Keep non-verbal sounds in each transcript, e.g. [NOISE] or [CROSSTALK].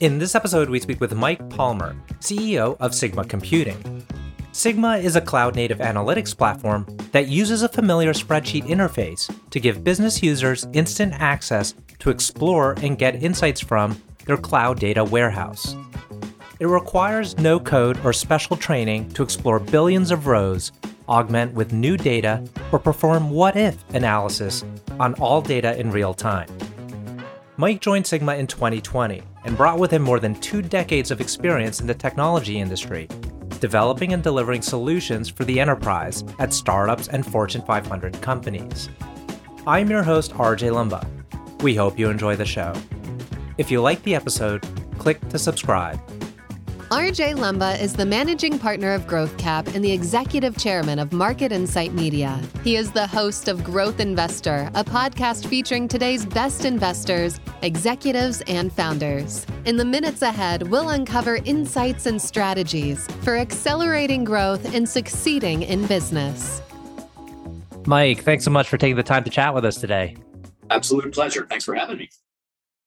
In this episode, we speak with Mike Palmer, CEO of Sigma Computing. Sigma is a cloud native analytics platform that uses a familiar spreadsheet interface to give business users instant access to explore and get insights from their cloud data warehouse. It requires no code or special training to explore billions of rows, augment with new data, or perform what if analysis on all data in real time. Mike joined Sigma in 2020 and brought with him more than two decades of experience in the technology industry, developing and delivering solutions for the enterprise at startups and Fortune 500 companies. I'm your host, RJ Lumba. We hope you enjoy the show. If you like the episode, click to subscribe. RJ Lumba is the managing partner of GrowthCap and the executive chairman of Market Insight Media. He is the host of Growth Investor, a podcast featuring today's best investors, executives, and founders. In the minutes ahead, we'll uncover insights and strategies for accelerating growth and succeeding in business. Mike, thanks so much for taking the time to chat with us today. Absolute pleasure. Thanks for having me.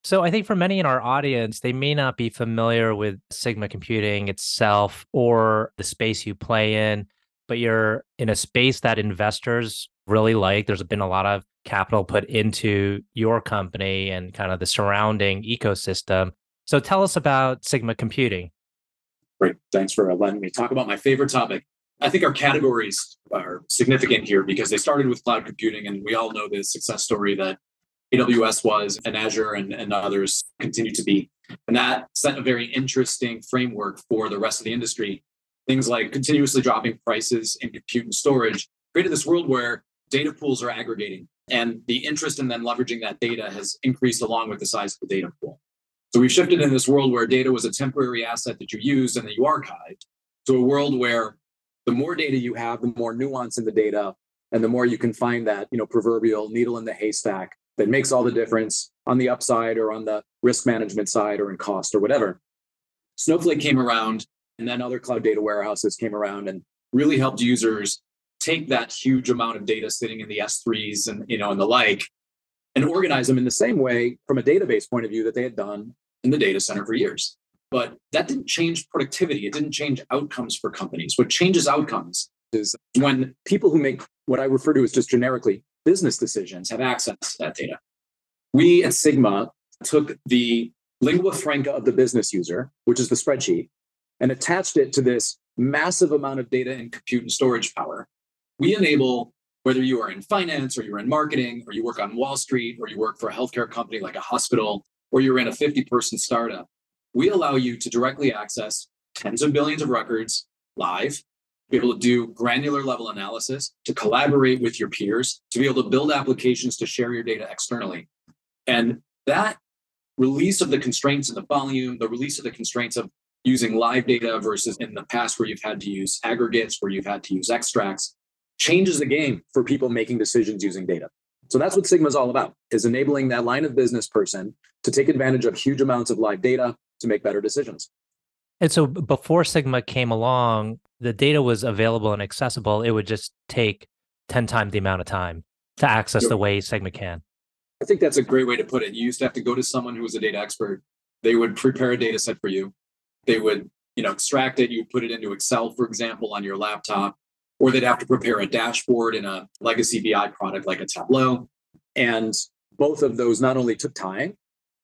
So I think for many in our audience, they may not be familiar with Sigma Computing itself or the space you play in, but you're in a space that investors really like. There's been a lot of capital put into your company and kind of the surrounding ecosystem. So tell us about Sigma Computing. Great. Thanks for uh, letting me talk about my favorite topic. I think our categories are significant here because they started with cloud computing, and we all know the success story that AWS was and Azure and, and others continue to be. And that set a very interesting framework for the rest of the industry. Things like continuously dropping prices in compute and storage created this world where data pools are aggregating. And the interest in then leveraging that data has increased along with the size of the data pool. So we've shifted in this world where data was a temporary asset that you used and that you archived to a world where the more data you have, the more nuance in the data, and the more you can find that, you know, proverbial needle in the haystack that makes all the difference on the upside or on the risk management side or in cost or whatever. Snowflake came around and then other cloud data warehouses came around and really helped users take that huge amount of data sitting in the S3s and you know and the like and organize them in the same way from a database point of view that they had done in the data center for years. But that didn't change productivity. It didn't change outcomes for companies. What changes outcomes is when people who make what I refer to as just generically business decisions have access to that data. We at Sigma took the lingua franca of the business user, which is the spreadsheet, and attached it to this massive amount of data and compute and storage power. We enable whether you are in finance or you're in marketing or you work on Wall Street or you work for a healthcare company like a hospital or you're in a 50 person startup, we allow you to directly access tens of billions of records live be able to do granular level analysis, to collaborate with your peers, to be able to build applications to share your data externally. And that release of the constraints and the volume, the release of the constraints of using live data versus in the past where you've had to use aggregates, where you've had to use extracts, changes the game for people making decisions using data. So that's what Sigma is all about, is enabling that line of business person to take advantage of huge amounts of live data to make better decisions. And so before Sigma came along, the data was available and accessible. It would just take 10 times the amount of time to access the way Sigma can. I think that's a great way to put it. You used to have to go to someone who was a data expert. They would prepare a data set for you. They would, you know, extract it. You put it into Excel, for example, on your laptop, or they'd have to prepare a dashboard in a legacy BI product like a Tableau. And both of those not only took time,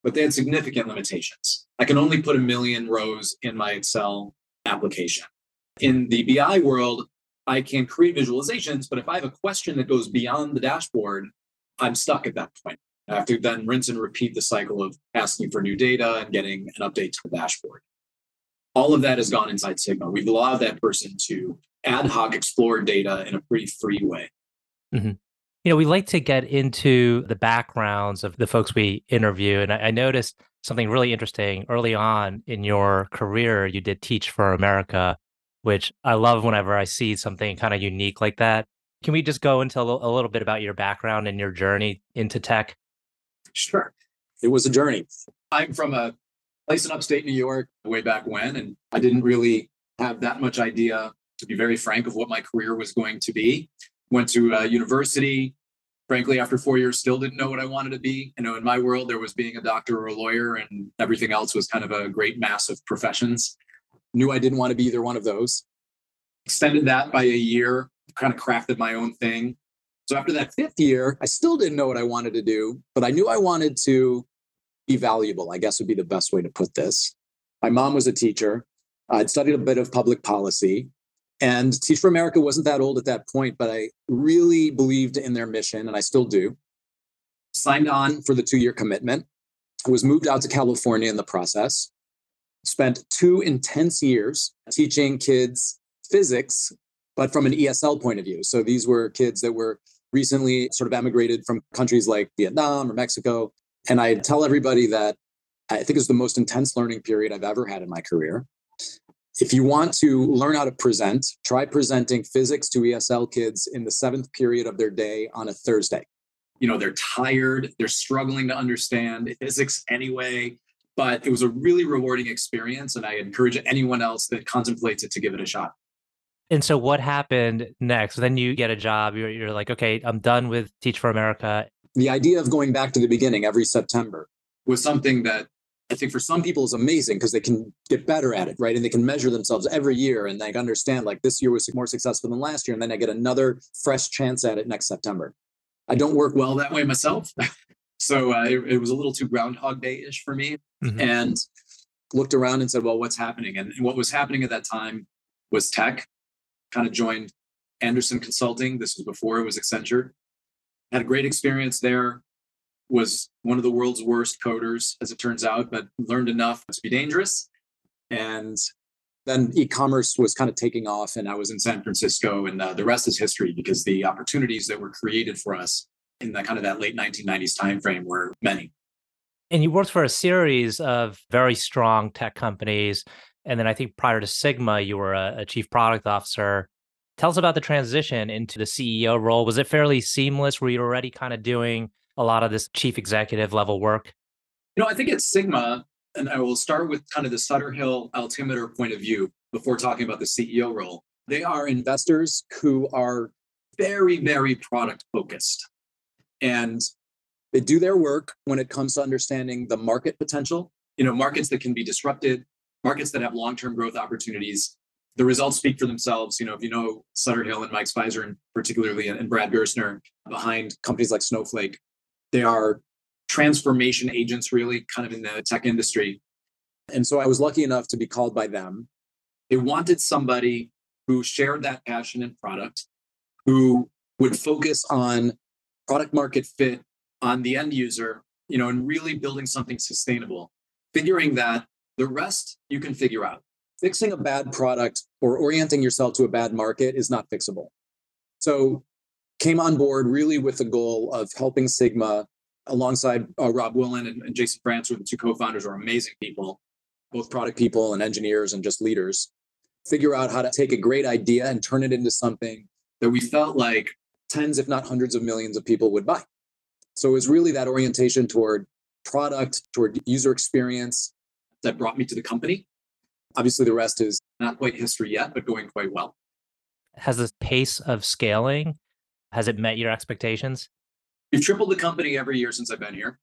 but they had significant limitations. I can only put a million rows in my Excel application. In the BI world, I can create visualizations, but if I have a question that goes beyond the dashboard, I'm stuck at that point. I have to then rinse and repeat the cycle of asking for new data and getting an update to the dashboard. All of that has gone inside Sigma. We've allowed that person to ad hoc explore data in a pretty free way. Mm-hmm. You know, we like to get into the backgrounds of the folks we interview. And I, I noticed something really interesting early on in your career. You did Teach for America, which I love whenever I see something kind of unique like that. Can we just go into a little, a little bit about your background and your journey into tech? Sure. It was a journey. I'm from a place in upstate New York way back when, and I didn't really have that much idea, to be very frank, of what my career was going to be. Went to a university, frankly, after four years, still didn't know what I wanted to be. You know, in my world, there was being a doctor or a lawyer, and everything else was kind of a great mass of professions. Knew I didn't want to be either one of those. Extended that by a year, kind of crafted my own thing. So after that fifth year, I still didn't know what I wanted to do, but I knew I wanted to be valuable, I guess would be the best way to put this. My mom was a teacher. I'd studied a bit of public policy. And Teach for America wasn't that old at that point, but I really believed in their mission, and I still do. Signed on for the two year commitment, was moved out to California in the process, spent two intense years teaching kids physics, but from an ESL point of view. So these were kids that were recently sort of emigrated from countries like Vietnam or Mexico. And I tell everybody that I think it's the most intense learning period I've ever had in my career. If you want to learn how to present, try presenting physics to ESL kids in the seventh period of their day on a Thursday. You know, they're tired, they're struggling to understand physics anyway, but it was a really rewarding experience. And I encourage anyone else that contemplates it to give it a shot. And so, what happened next? Then you get a job. You're, you're like, okay, I'm done with Teach for America. The idea of going back to the beginning every September was something that I think for some people is amazing because they can get better at it, right? And they can measure themselves every year and they understand like this year was more successful than last year. And then I get another fresh chance at it next September. I don't work well that way myself. [LAUGHS] so uh, it, it, was a little too Groundhog Day ish for me. Mm-hmm. And looked around and said, well, what's happening? And, and what was happening at that time was tech. Kind of joined Andersen Consulting. This was before it was Accenture. Had a great experience there was one of the world's worst coders, as it turns out, but learned enough to be dangerous. And then e-commerce was kind of taking off, and I was in San Francisco, and uh, the rest is history because the opportunities that were created for us in that kind of that late 1990s timeframe were many. And you worked for a series of very strong tech companies, and then I think prior to Sigma, you were a, a chief product officer. Tell us about the transition into the CEO role. Was it fairly seamless? Were you already kind of doing a lot of this chief executive level work? You know, I think at Sigma, and I will start with kind of the Sutter Hill Altimeter point of view before talking about the CEO role. They are investors who are very, very product focused. And they do their work when it comes to understanding the market potential, you know, markets that can be disrupted, markets that have long-term growth opportunities. The results speak for themselves. You know, if you know Sutter Hill and Mike Speiser, and particularly and Brad Gerstner behind companies like Snowflake, they are transformation agents, really, kind of in the tech industry. And so I was lucky enough to be called by them. They wanted somebody who shared that passion and product, who would focus on product market fit on the end user, you know, and really building something sustainable, figuring that the rest you can figure out. Fixing a bad product or orienting yourself to a bad market is not fixable. So came on board really with the goal of helping Sigma alongside uh, Rob Woollen and, and Jason Frantz, the two co-founders, are amazing people, both product people and engineers and just leaders. Figure out how to take a great idea and turn it into something that we felt like tens, if not hundreds of millions of people would buy. So it was really that orientation toward product, toward user experience that brought me to the company. Obviously, the rest is not quite history yet, but going quite well. Has the pace of scaling has it met your expectations? We've tripled the company every year since I've been here.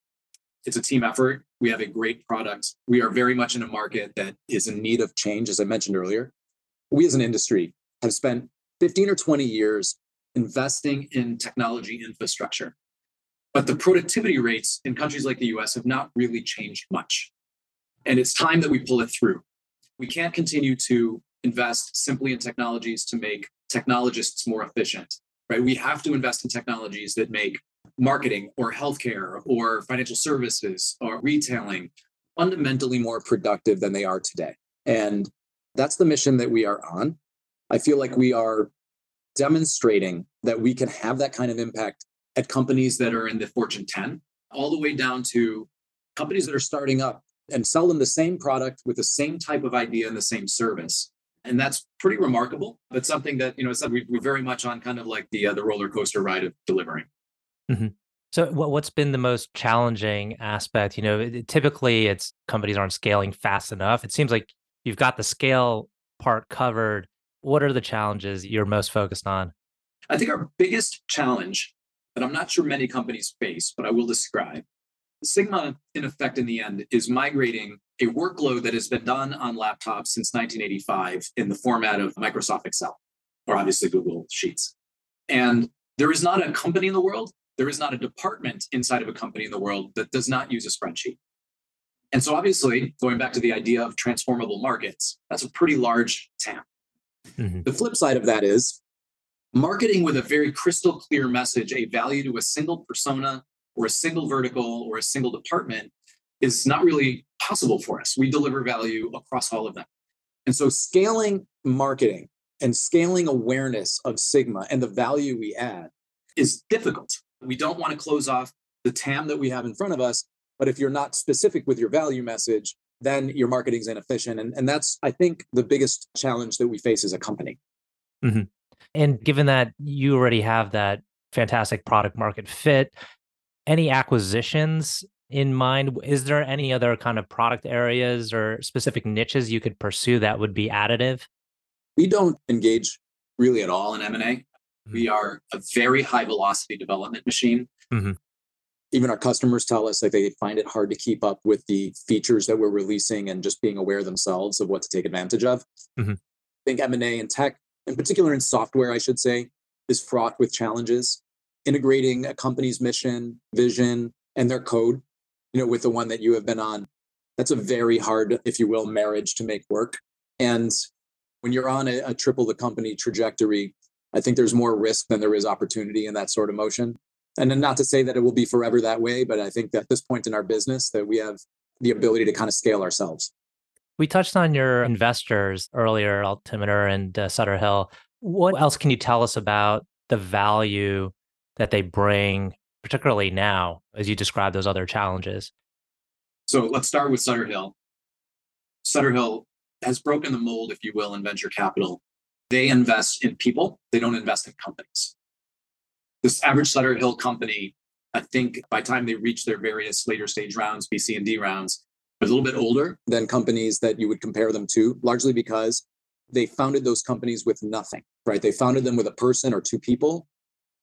It's a team effort. We have a great product. We are very much in a market that is in need of change, as I mentioned earlier. We as an industry have spent 15 or 20 years investing in technology infrastructure. But the productivity rates in countries like the US have not really changed much. And it's time that we pull it through. We can't continue to invest simply in technologies to make technologists more efficient right? We have to invest in technologies that make marketing or healthcare or financial services or retailing fundamentally more productive than they are today. And that's the mission that we are on. I feel like we are demonstrating that we can have that kind of impact at companies that are in the Fortune 10, all the way down to companies that are starting up and sell them the same product with the same type of idea and the same service and that's pretty remarkable. But something that you know, I said we, are very much on kind of like the uh, the roller coaster ride of delivering. Mm-hmm. So, what, what's been the most challenging aspect? You know, it, typically it's companies aren't scaling fast enough. It seems like you've got the scale part covered. What are the challenges you're most focused on? I think our biggest challenge that I'm not sure many companies face, but I will describe. Sigma, in effect, in the end, is migrating a workload that has been done on laptops since 1985 in the format of Microsoft Excel, or obviously Google Sheets. And there is not a company in the world, there is not a department inside of a company in the world that does not use a spreadsheet. And so, obviously, going back to the idea of transformable markets, that's a pretty large TAM. Mm-hmm. The flip side of that is marketing with a very crystal clear message, a value to a single persona or a single vertical or a single department is not really possible for us. We deliver value across all of them. And so scaling marketing and scaling awareness of Sigma and the value we add is difficult. We don't want to close off the TAM that we have in front of us. But if you're not specific with your value message, then your marketing's inefficient. And, and that's, I think, the biggest challenge that we face as a company. Mm-hmm. And given that you already have that fantastic product market fit, any acquisitions in mind? Is there any other kind of product areas or specific niches you could pursue that would be additive? We don't engage really at all in M&A. Mm-hmm. We are a very high velocity development machine. Mm-hmm. Even our customers tell us that they find it hard to keep up with the features that we're releasing and just being aware themselves of what to take advantage of. Mm-hmm. I think M&A and tech, in particular in software, I should say, is fraught with challenges. Integrating a company's mission, vision, and their code you know, with the one that you have been on. That's a very hard, if you will, marriage to make work. And when you're on a, a triple the company trajectory, I think there's more risk than there is opportunity in that sort of motion. And then not to say that it will be forever that way, but I think that at this point in our business that we have the ability to kind of scale ourselves. We touched on your investors earlier, Altimeter and uh, Sutter Hill. What else can you tell us about the value that they bring particularly now as you describe those other challenges? So let's start with Sutter Hill. Sutter Hill has broken the mold, if you will, in venture capital. They invest in people, they don't invest in companies. This average Sutter Hill company, I think by the time they reach their various later stage rounds, B, C, and D rounds, a little bit older than companies that you would compare them to, largely because they founded those companies with nothing, right? They founded them with a person or two people,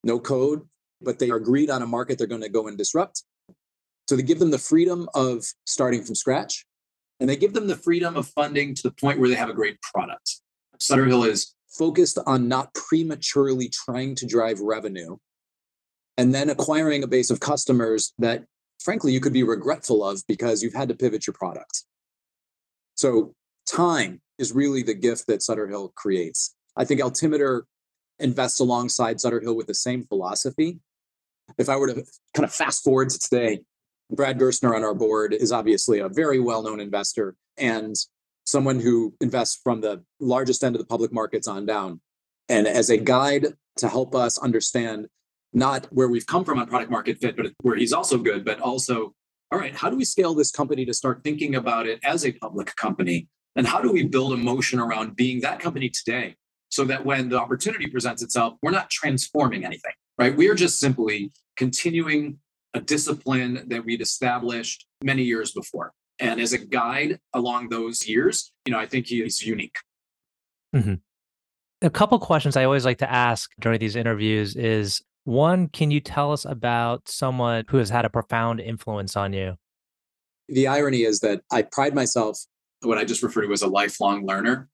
no code, but they are agreed on a market they're going to go and disrupt. So they give them the freedom of starting from scratch and they give them the freedom of funding to the point where they have a great product. Sutter Hill is focused on not prematurely trying to drive revenue and then acquiring a base of customers that frankly you could be regretful of because you've had to pivot your product. So time is really the gift that Sutter Hill creates. I think Altimeter invests alongside Sutter Hill with the same philosophy if I were to kind of fast forward to today, Brad Gerstner on our board is obviously a very well known investor and someone who invests from the largest end of the public markets on down. And as a guide to help us understand not where we've come from on product market fit, but where he's also good, but also, all right, how do we scale this company to start thinking about it as a public company? And how do we build emotion around being that company today so that when the opportunity presents itself, we're not transforming anything? right? We are just simply continuing a discipline that we'd established many years before. And as a guide along those years, you know, I think he is unique. Mm-hmm. A couple questions I always like to ask during these interviews is one, can you tell us about someone who has had a profound influence on you? The irony is that I pride myself, what I just refer to as a lifelong learner.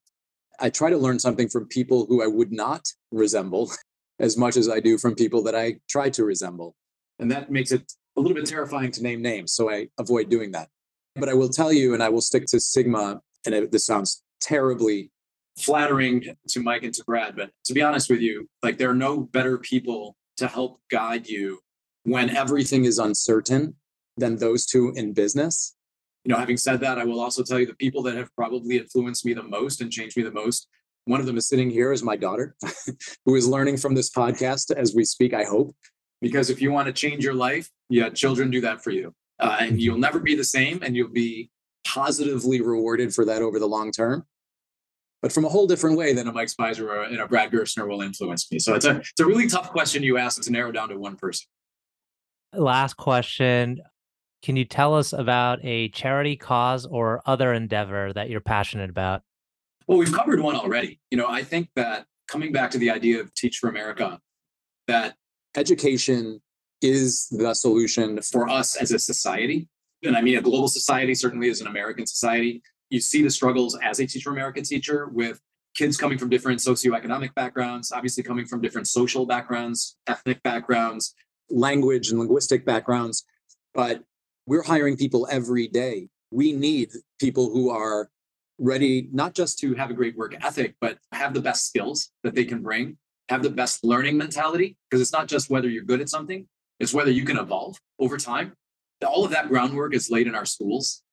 I try to learn something from people who I would not resemble [LAUGHS] as much as I do from people that I try to resemble. And that makes it a little bit terrifying to name names. So I avoid doing that. But I will tell you, and I will stick to Sigma, and it, this sounds terribly flattering to Mike and to Brad, but to be honest with you, like there are no better people to help guide you when everything is uncertain than those two in business. You know, having said that, I will also tell you the people that have probably influenced me the most and changed me the most one of them is sitting here is my daughter, [LAUGHS] who is learning from this podcast as we speak, I hope. Because if you want to change your life, yeah, children do that for you. Uh, and you'll never be the same and you'll be positively rewarded for that over the long term. But from a whole different way than a Mike Speiser or a, a Brad Gerstner will influence me. So it's a, it's a really tough question you asked to narrow down to one person. Last question. Can you tell us about a charity cause or other endeavor that you're passionate about? Well, we've covered one already. You know, I think that coming back to the idea of Teach for America, that education is the solution for us as a society. And I mean, a global society, certainly as an American society. You see the struggles as a teacher, America teacher, with kids coming from different socioeconomic backgrounds, obviously coming from different social backgrounds, ethnic backgrounds, language and linguistic backgrounds. But we're hiring people every day. We need people who are ready not just to have a great work ethic, but have the best skills that they can bring, have the best learning mentality, because it's not just whether you're good at something, it's whether you can evolve over time. All of that groundwork is laid in our schools.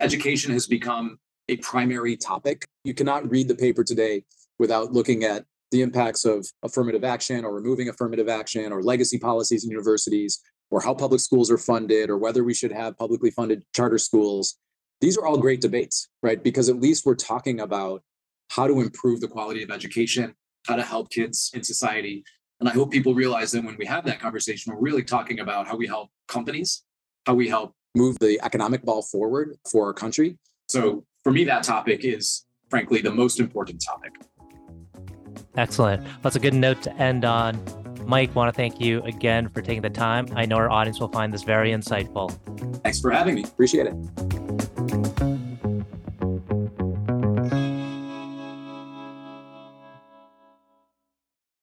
Education has become a primary topic. You cannot read the paper today without looking at the impacts of affirmative action or removing affirmative action or legacy policies in universities or how public schools are funded or whether we should have publicly funded charter schools. These are all great debates, right? Because at least we're talking about how to improve the quality of education, how to help kids in society. And I hope people realize that when we have that conversation, we're really talking about how we help companies, how we help move the economic ball forward for our country. So for me, that topic is frankly the most important topic. Excellent. That's a good note to end on. Mike, want to thank you again for taking the time. I know our audience will find this very insightful. Thanks for having me. Appreciate it.